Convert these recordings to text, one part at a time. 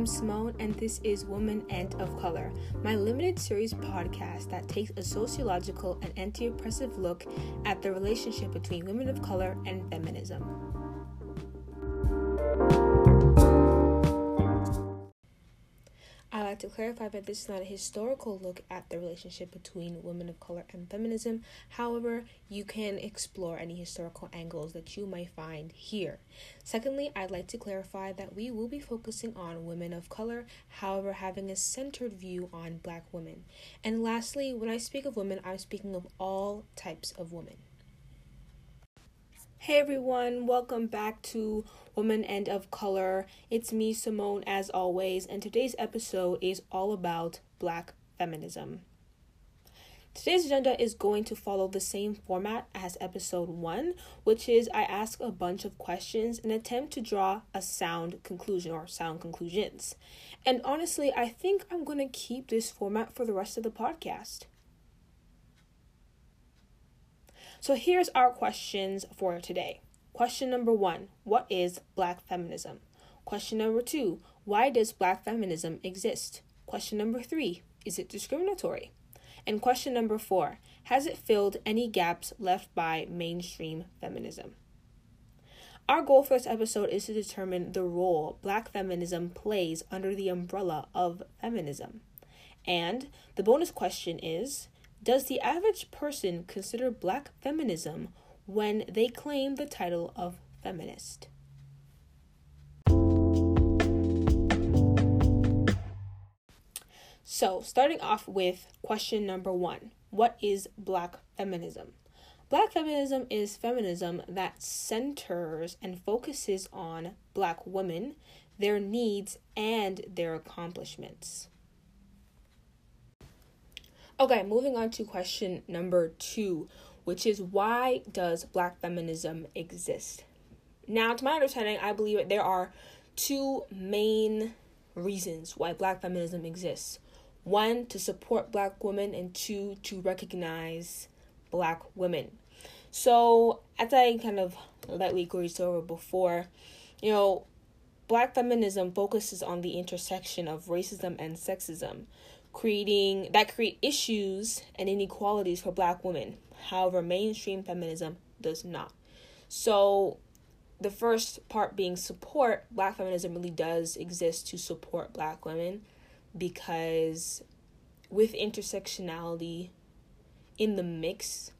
I'm Simone, and this is Woman and of Color, my limited series podcast that takes a sociological and anti oppressive look at the relationship between women of color and feminism. To clarify that this is not a historical look at the relationship between women of color and feminism. However, you can explore any historical angles that you might find here. Secondly, I'd like to clarify that we will be focusing on women of color, however, having a centered view on black women. And lastly, when I speak of women, I'm speaking of all types of women. Hey everyone, welcome back to Woman and of Color. It's me, Simone, as always, and today's episode is all about black feminism. Today's agenda is going to follow the same format as episode one, which is I ask a bunch of questions and attempt to draw a sound conclusion or sound conclusions. And honestly, I think I'm going to keep this format for the rest of the podcast. So here's our questions for today. Question number one What is black feminism? Question number two Why does black feminism exist? Question number three Is it discriminatory? And question number four Has it filled any gaps left by mainstream feminism? Our goal for this episode is to determine the role black feminism plays under the umbrella of feminism. And the bonus question is does the average person consider black feminism when they claim the title of feminist? So, starting off with question number one What is black feminism? Black feminism is feminism that centers and focuses on black women, their needs, and their accomplishments. Okay, moving on to question number two, which is why does black feminism exist? Now, to my understanding, I believe there are two main reasons why black feminism exists one, to support black women, and two, to recognize black women. So, as I kind of lightly glazed over before, you know, black feminism focuses on the intersection of racism and sexism creating that create issues and inequalities for black women. However, mainstream feminism does not. So the first part being support, black feminism really does exist to support black women because with intersectionality in the mix,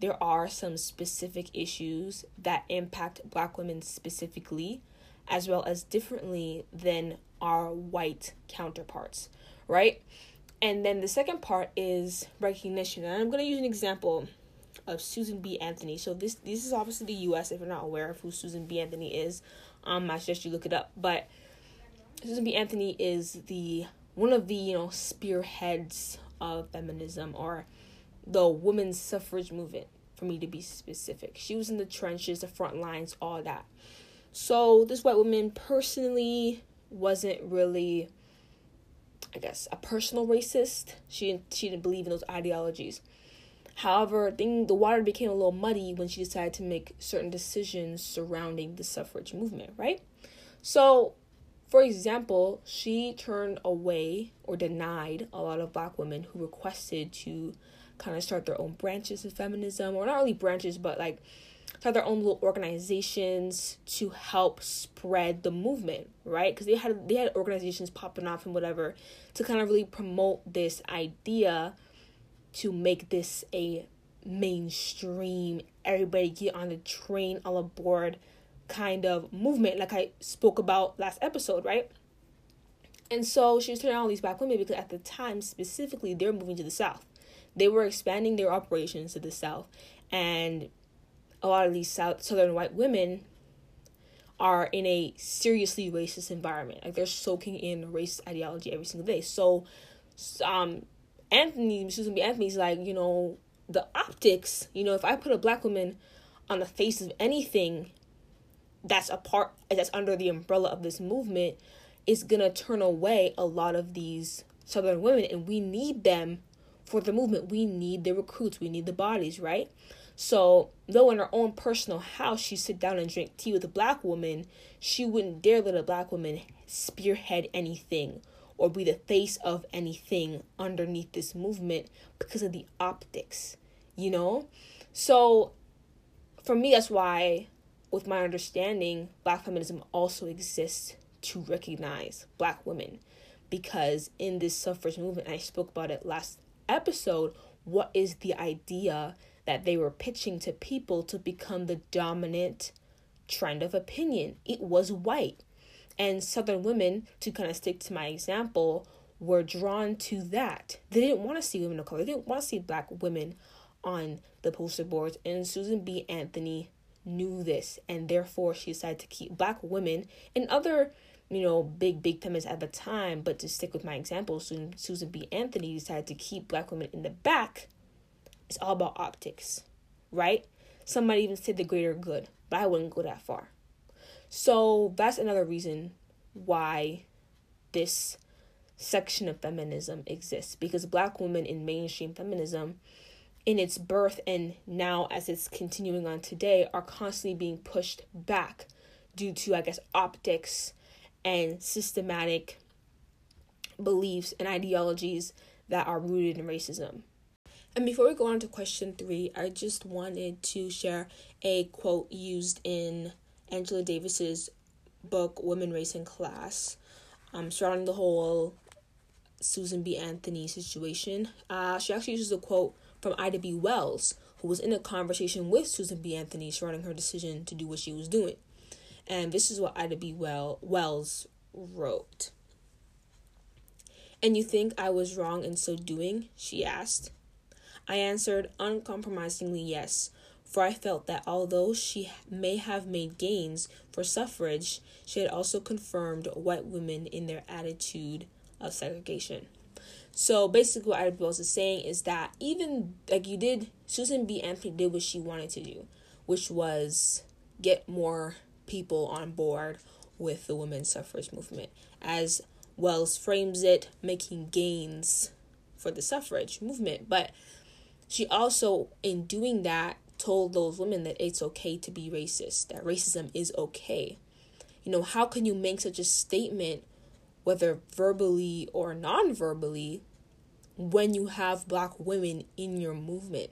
there are some specific issues that impact black women specifically as well as differently than our white counterparts, right? And then the second part is recognition. And I'm going to use an example of Susan B. Anthony. So this this is obviously the U.S. If you're not aware of who Susan B. Anthony is, um, I suggest you look it up. But Susan B. Anthony is the one of the you know spearheads of feminism or the women's suffrage movement. For me to be specific, she was in the trenches, the front lines, all that. So this white woman personally wasn't really I guess, a personal racist. She didn't, she didn't believe in those ideologies. However, thing the water became a little muddy when she decided to make certain decisions surrounding the suffrage movement, right? So, for example, she turned away or denied a lot of black women who requested to kind of start their own branches of feminism, or not really branches, but like have their own little organizations to help spread the movement, right? Because they had they had organizations popping off and whatever to kind of really promote this idea to make this a mainstream, everybody get on the train, all aboard kind of movement, like I spoke about last episode, right? And so she was turning on all these black women because at the time specifically they were moving to the south. They were expanding their operations to the south and a lot of these South, southern white women are in a seriously racist environment. Like they're soaking in race ideology every single day. So, um, Anthony, Susan B. Anthony's like, you know, the optics. You know, if I put a black woman on the face of anything that's a part that's under the umbrella of this movement, is gonna turn away a lot of these southern women, and we need them for the movement. We need the recruits. We need the bodies, right? So, though in her own personal house she sit down and drink tea with a black woman, she wouldn't dare let a black woman spearhead anything or be the face of anything underneath this movement because of the optics, you know? So, for me, that's why, with my understanding, black feminism also exists to recognize black women. Because in this suffrage movement, I spoke about it last episode, what is the idea that they were pitching to people to become the dominant trend of opinion? It was white. And Southern women, to kind of stick to my example, were drawn to that. They didn't want to see women of color, they didn't want to see black women on the poster boards. And Susan B. Anthony knew this, and therefore she decided to keep black women and other, you know, big, big feminists at the time. But to stick with my example, Susan, Susan B. Anthony decided to keep black women in the back. It's all about optics, right? Some might even say the greater good, but I wouldn't go that far. So that's another reason why this section of feminism exists because black women in mainstream feminism in its birth and now as it's continuing on today are constantly being pushed back due to i guess optics and systematic beliefs and ideologies that are rooted in racism and before we go on to question three i just wanted to share a quote used in angela davis's book women race and class um, surrounding the whole susan b anthony situation uh, she actually uses a quote from Ida B. Wells, who was in a conversation with Susan B. Anthony surrounding her decision to do what she was doing. And this is what Ida B. Well- Wells wrote. And you think I was wrong in so doing? she asked. I answered uncompromisingly yes, for I felt that although she may have made gains for suffrage, she had also confirmed white women in their attitude of segregation. So basically, what Ida. Wells is saying is that even like you did, Susan B. Anthony did what she wanted to do, which was get more people on board with the women's suffrage movement. As Wells frames it, making gains for the suffrage movement. But she also, in doing that, told those women that it's okay to be racist, that racism is okay. You know, how can you make such a statement whether verbally or non verbally, when you have black women in your movement.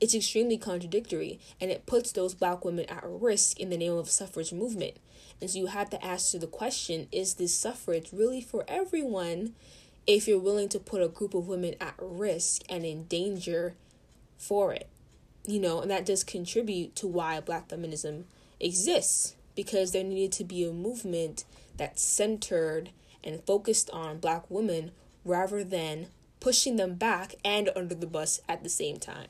It's extremely contradictory and it puts those black women at risk in the name of suffrage movement. And so you have to ask the question is this suffrage really for everyone if you're willing to put a group of women at risk and in danger for it? You know, and that does contribute to why black feminism exists because there needed to be a movement that's centered and focused on black women rather than pushing them back and under the bus at the same time.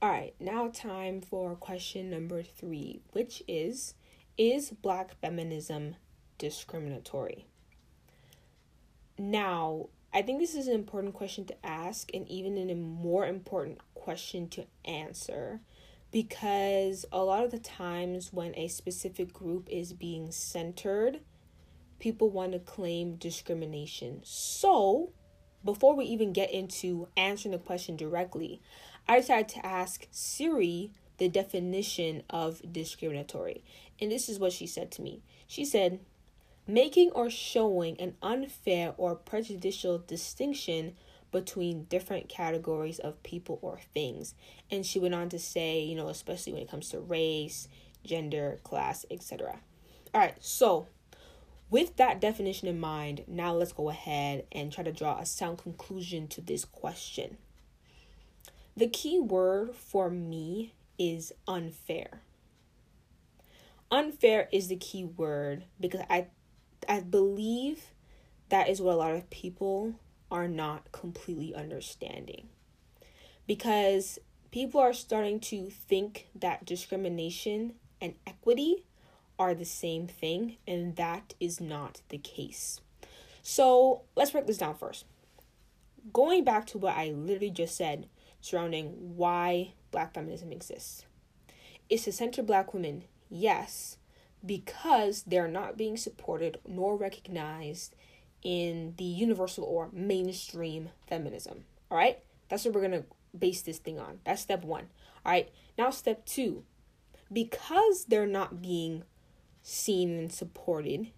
All right, now time for question number three, which is Is black feminism discriminatory? Now, I think this is an important question to ask, and even a more important question to answer because a lot of the times when a specific group is being centered, people want to claim discrimination. So, before we even get into answering the question directly, I decided to ask Siri the definition of discriminatory. And this is what she said to me. She said, making or showing an unfair or prejudicial distinction between different categories of people or things. And she went on to say, you know, especially when it comes to race, gender, class, etc. All right, so with that definition in mind, now let's go ahead and try to draw a sound conclusion to this question. The key word for me is unfair. Unfair is the key word because I I believe that is what a lot of people are not completely understanding. Because people are starting to think that discrimination and equity are the same thing, and that is not the case. So let's break this down first. Going back to what I literally just said surrounding why black feminism exists. It's to center black women, yes, because they're not being supported nor recognized in the universal or mainstream feminism. All right? That's what we're going to base this thing on. That's step one. All right. Now, step two. Because they're not being seen and supported,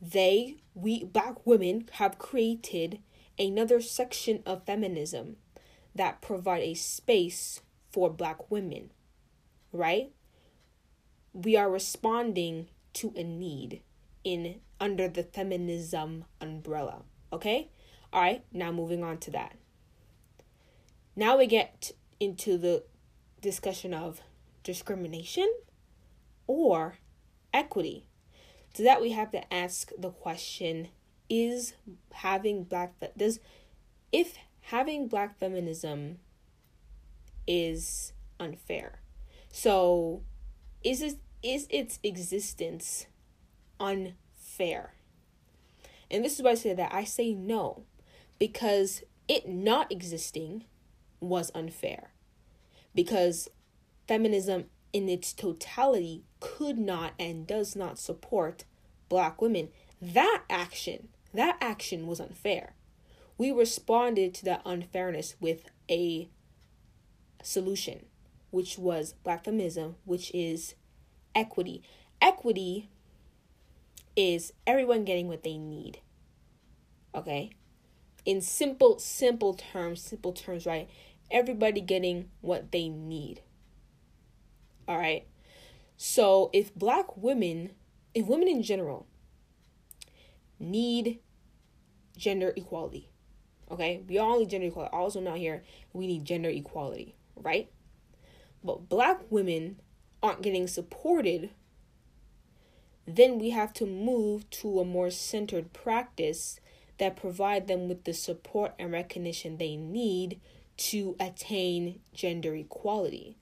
they, we black women, have created another section of feminism that provide a space for black women, right? We are responding to a need in under the feminism umbrella, okay? All right, now moving on to that. Now we get into the discussion of discrimination or equity. To that we have to ask the question is having black does if having black feminism is unfair. So is it is its existence unfair? And this is why I say that I say no because it not existing was unfair. Because feminism in its totality could not and does not support black women. That action, that action was unfair. We responded to that unfairness with a solution, which was black feminism, which is equity. Equity is everyone getting what they need. Okay? In simple, simple terms, simple terms, right? Everybody getting what they need. All right? So if black women, if women in general need gender equality, okay? We all need gender equality. Also, not here, we need gender equality, right? But black women aren't getting supported, then we have to move to a more centered practice that provide them with the support and recognition they need to attain gender equality,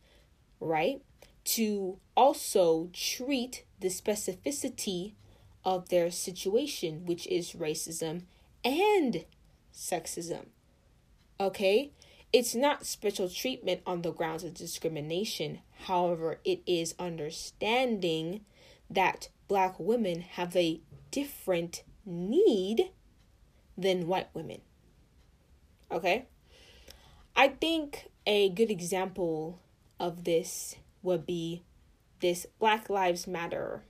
right? To also treat the specificity of their situation, which is racism and sexism. Okay? It's not special treatment on the grounds of discrimination. However, it is understanding that black women have a different need than white women. Okay? I think a good example of this would be this Black Lives Matter.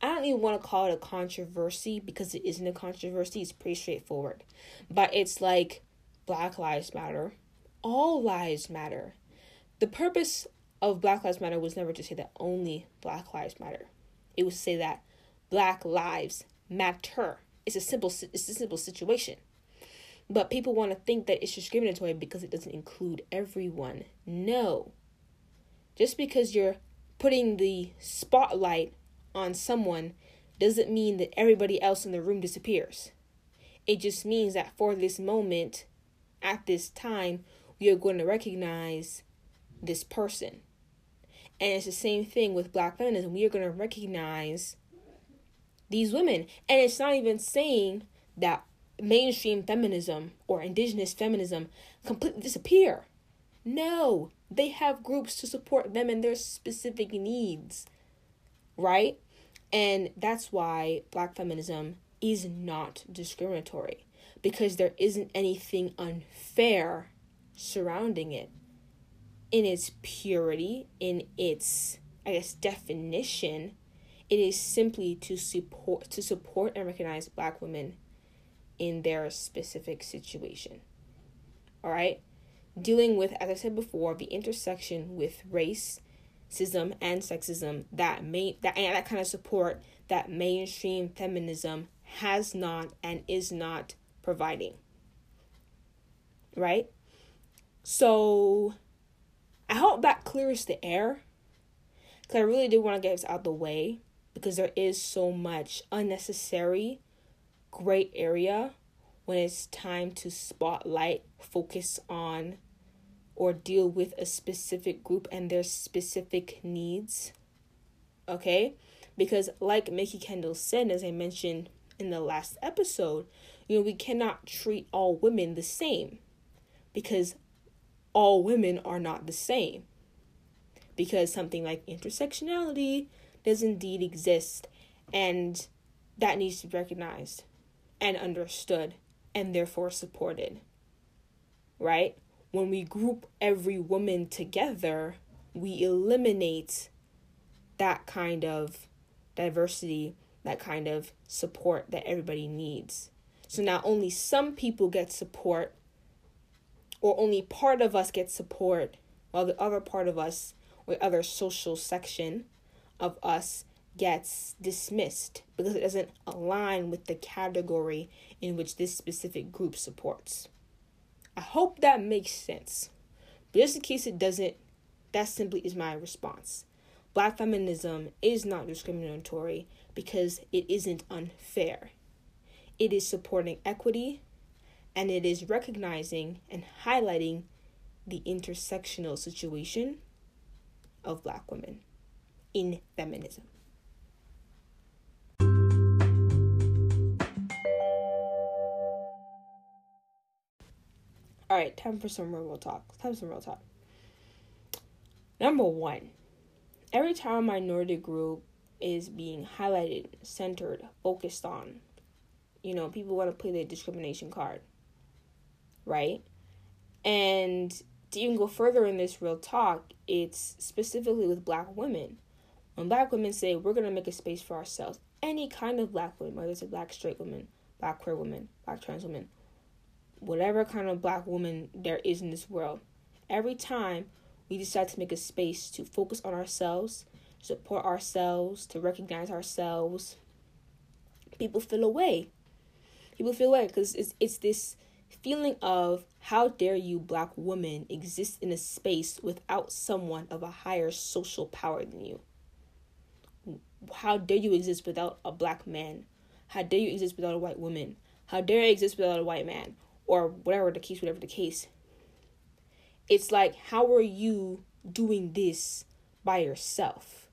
I don't even want to call it a controversy because it isn't a controversy, it's pretty straightforward. But it's like Black Lives Matter, all lives matter. The purpose of Black Lives Matter was never to say that only Black Lives Matter. It was to say that Black lives matter. It's a simple it's a simple situation. But people want to think that it's discriminatory because it doesn't include everyone. No. Just because you're putting the spotlight on someone doesn't mean that everybody else in the room disappears. It just means that for this moment, at this time, are going to recognize this person. And it's the same thing with black feminism. We are going to recognize these women. And it's not even saying that mainstream feminism or indigenous feminism completely disappear. No, they have groups to support them and their specific needs, right? And that's why black feminism is not discriminatory because there isn't anything unfair surrounding it. In its purity, in its I guess definition, it is simply to support to support and recognize black women in their specific situation. All right? Dealing with as I said before, the intersection with race, racism and sexism that may that and that kind of support that mainstream feminism has not and is not providing. Right? So I hope that clears the air. Cause I really do want to get this out the way because there is so much unnecessary gray area when it's time to spotlight, focus on or deal with a specific group and their specific needs. Okay? Because, like Mikki Kendall said, as I mentioned in the last episode, you know, we cannot treat all women the same because all women are not the same. Because something like intersectionality does indeed exist, and that needs to be recognized and understood and therefore supported. Right? when we group every woman together, we eliminate that kind of diversity, that kind of support that everybody needs. So now only some people get support, or only part of us gets support, while the other part of us, or other social section of us, gets dismissed because it doesn't align with the category in which this specific group supports. I hope that makes sense. But just in case it doesn't, that simply is my response. Black feminism is not discriminatory because it isn't unfair. It is supporting equity and it is recognizing and highlighting the intersectional situation of black women in feminism. All right, time for some real talk. Time for some real talk. Number one, every time a minority group is being highlighted, centered, focused on, you know, people want to play the discrimination card, right? And to even go further in this real talk, it's specifically with black women. When black women say, we're going to make a space for ourselves, any kind of black woman, whether it's a black straight woman, black queer woman, black trans woman, whatever kind of black woman there is in this world, every time we decide to make a space to focus on ourselves, support ourselves, to recognize ourselves, people feel away. People feel away because it's it's this feeling of how dare you black woman exist in a space without someone of a higher social power than you how dare you exist without a black man how dare you exist without a white woman how dare you exist without a white man or whatever the case, whatever the case. It's like, how are you doing this by yourself?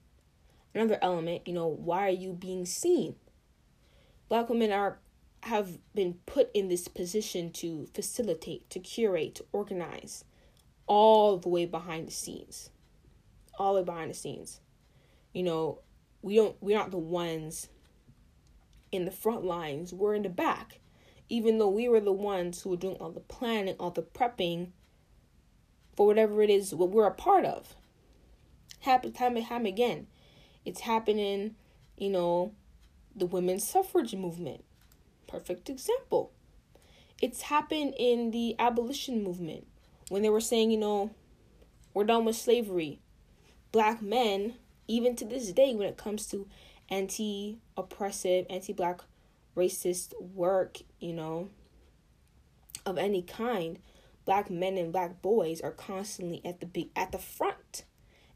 Another element, you know, why are you being seen? Black women are have been put in this position to facilitate, to curate, to organize, all the way behind the scenes. All the way behind the scenes. You know, we don't we're not the ones in the front lines, we're in the back even though we were the ones who were doing all the planning, all the prepping for whatever it is what we're a part of. Happen time and time again. It's happening, you know, the women's suffrage movement. Perfect example. It's happened in the abolition movement when they were saying, you know, we're done with slavery. Black men, even to this day, when it comes to anti oppressive, anti black racist work, you know, of any kind, black men and black boys are constantly at the at the front.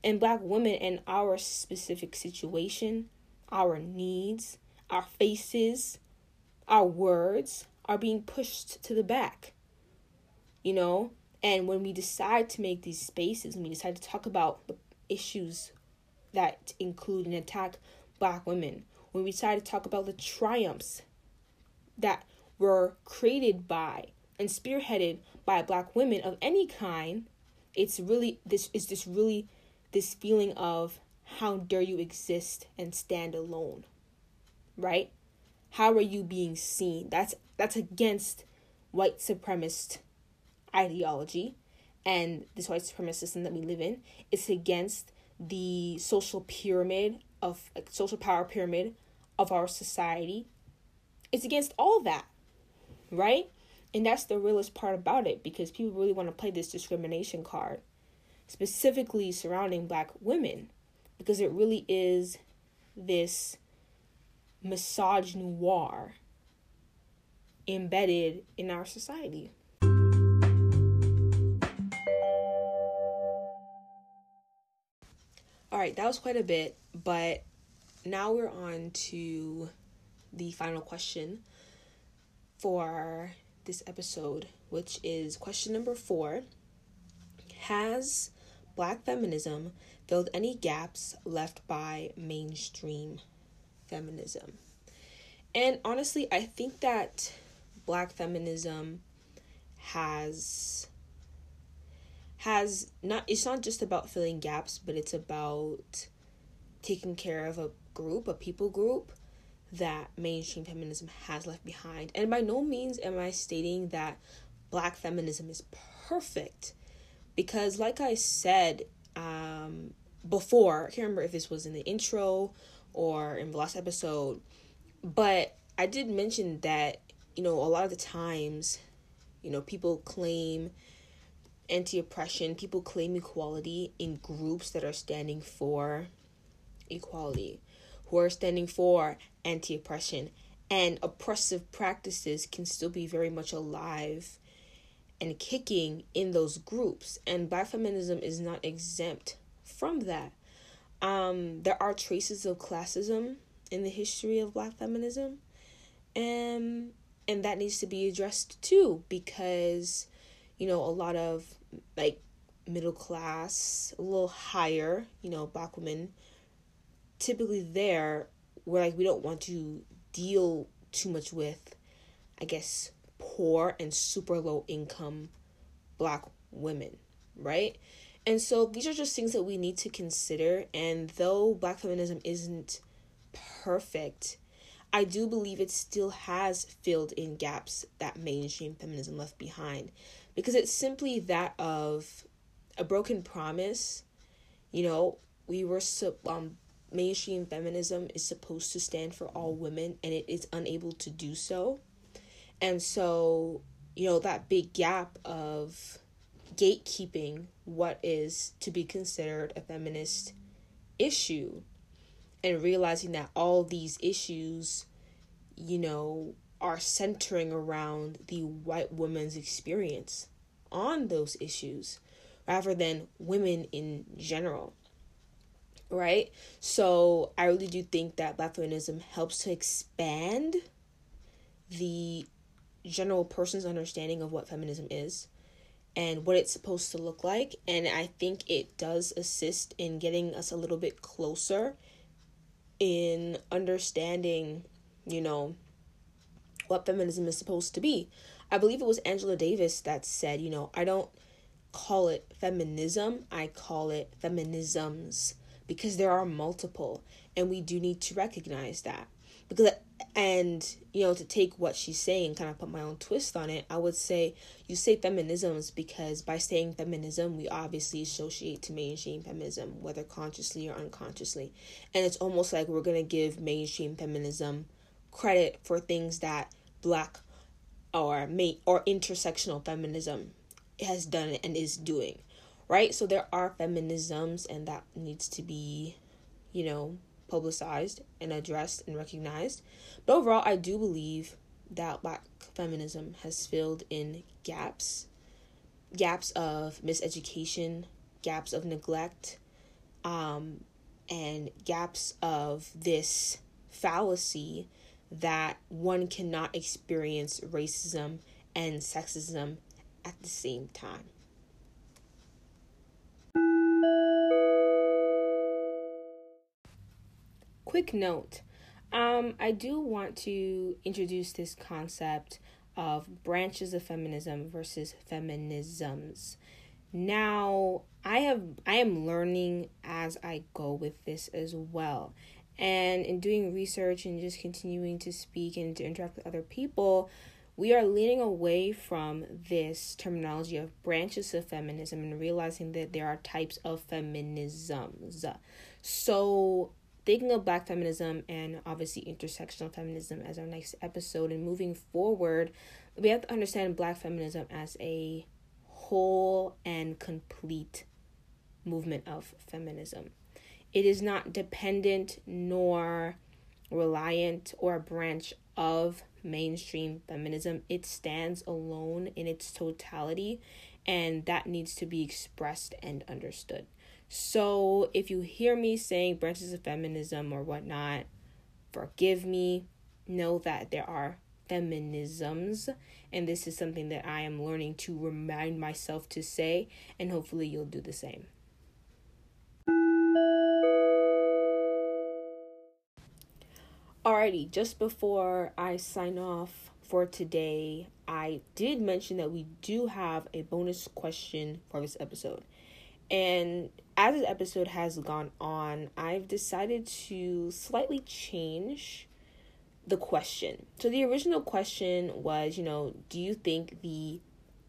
And black women in our specific situation, our needs, our faces, our words are being pushed to the back. You know, and when we decide to make these spaces, when we decide to talk about the issues that include and attack black women, when we decide to talk about the triumphs that were created by and spearheaded by black women of any kind it's really this is this really this feeling of how dare you exist and stand alone right how are you being seen? That's that's against white supremacist ideology and this white supremacist system that we live in. It's against the social pyramid of like social power pyramid of our society. It's against all that, right? And that's the realest part about it because people really want to play this discrimination card, specifically surrounding black women, because it really is this misogynoir embedded in our society. All right, that was quite a bit, but now we're on to the final question for this episode, which is question number four Has black feminism filled any gaps left by mainstream feminism? And honestly, I think that black feminism has has not it's not just about filling gaps but it's about taking care of a group a people group that mainstream feminism has left behind. And by no means am I stating that black feminism is perfect. Because, like I said um, before, I can't remember if this was in the intro or in the last episode, but I did mention that, you know, a lot of the times, you know, people claim anti oppression, people claim equality in groups that are standing for equality, who are standing for anti oppression. And oppressive practices can still be very much alive and kicking in those groups. And black feminism is not exempt from that. Um, there are traces of classism in the history of black feminism. And and that needs to be addressed too because you know a lot of like middle class, a little higher, you know, black women typically there where like we don't want to deal too much with I guess poor and super low income black women, right? And so these are just things that we need to consider. And though black feminism isn't perfect, I do believe it still has filled in gaps that mainstream feminism left behind because it's simply that of a broken promise. You know, we were so, um mainstream feminism is supposed to stand for all women and it is unable to do so. And so, you know, that big gap of gatekeeping what is to be considered a feminist issue and realizing that all these issues, you know, are centering around the white woman's experience on those issues rather than women in general. Right? So I really do think that black feminism helps to expand the general person's understanding of what feminism is and what it's supposed to look like. And I think it does assist in getting us a little bit closer in understanding, you know, what feminism is supposed to be. I believe it was Angela Davis that said, you know, I don't call it feminism, I call it feminisms because there are multiple and we do need to recognize that. Because and you know to take what she's saying kind of put my own twist on it i would say you say feminisms because by saying feminism we obviously associate to mainstream feminism whether consciously or unconsciously. And it's almost like we're going to give mainstream feminism credit for things that black or mate or intersectional feminism has done and is doing right? So there are feminisms and that needs to be you know publicized and addressed and recognized. But overall, I do believe that black feminism has filled in gaps gaps of miseducation, gaps of neglect, um, and gaps of this fallacy that one cannot experience racism and sexism at the same time. Quick note um, I do want to introduce this concept of branches of feminism versus feminisms. Now, I have I am learning as I go with this as well. And in doing research and just continuing to speak and to interact with other people, we are leaning away from this terminology of branches of feminism and realizing that there are types of feminisms. So, thinking of black feminism and obviously intersectional feminism as our next episode and moving forward we have to understand black feminism as a whole and complete movement of feminism. It is not dependent nor reliant or a branch of mainstream feminism. It stands alone in its totality and that needs to be expressed and understood so if you hear me saying branches of feminism or whatnot, forgive me. Know that there are feminisms, and this is something that I am learning to remind myself to say, and hopefully you'll do the same. Alrighty, just before I sign off for today, I did mention that we do have a bonus question for this episode. And as this episode has gone on, I've decided to slightly change the question. So the original question was, you know, do you think the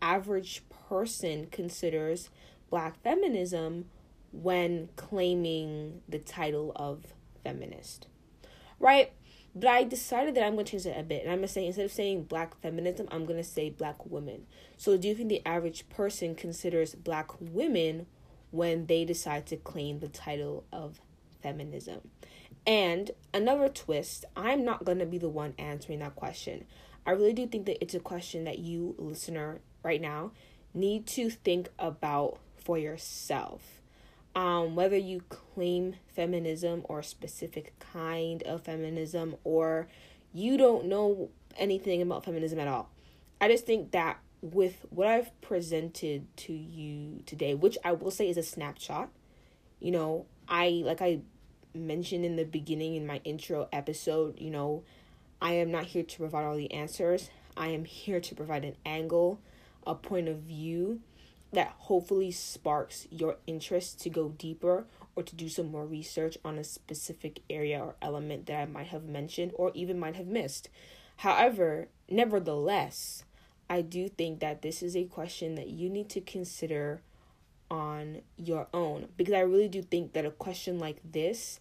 average person considers black feminism when claiming the title of feminist. Right? But I decided that I'm going to change it a bit. And I'm going to say, instead of saying black feminism, I'm going to say black women. So, do you think the average person considers black women when they decide to claim the title of feminism? And another twist, I'm not going to be the one answering that question. I really do think that it's a question that you, listener, right now, need to think about for yourself. Um, whether you claim feminism or a specific kind of feminism, or you don't know anything about feminism at all. I just think that with what I've presented to you today, which I will say is a snapshot, you know, I like I mentioned in the beginning in my intro episode, you know, I am not here to provide all the answers. I am here to provide an angle, a point of view that hopefully sparks your interest to go deeper or to do some more research on a specific area or element that I might have mentioned or even might have missed. However, nevertheless, I do think that this is a question that you need to consider on your own because I really do think that a question like this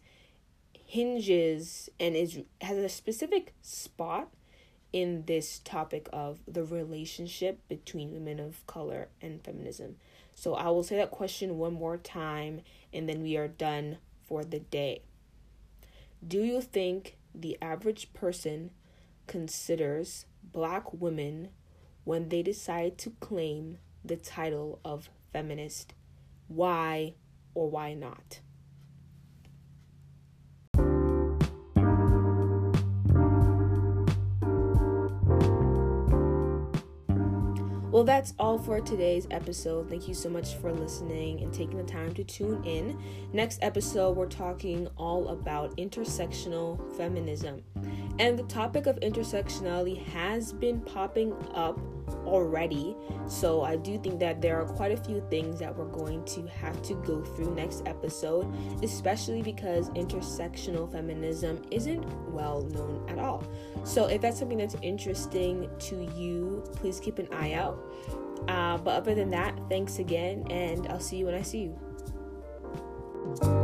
hinges and is has a specific spot in this topic of the relationship between women of color and feminism. So I will say that question one more time and then we are done for the day. Do you think the average person considers black women when they decide to claim the title of feminist? Why or why not? Well, that's all for today's episode. Thank you so much for listening and taking the time to tune in. Next episode, we're talking all about intersectional feminism. And the topic of intersectionality has been popping up already. So I do think that there are quite a few things that we're going to have to go through next episode, especially because intersectional feminism isn't well known at all. So if that's something that's interesting to you, please keep an eye out. Uh, but other than that, thanks again, and I'll see you when I see you.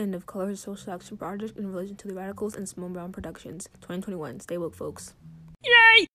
End of Color Social Action Project in relation to the Radicals and Small Brown Productions, 2021. Stay woke, folks. Yay!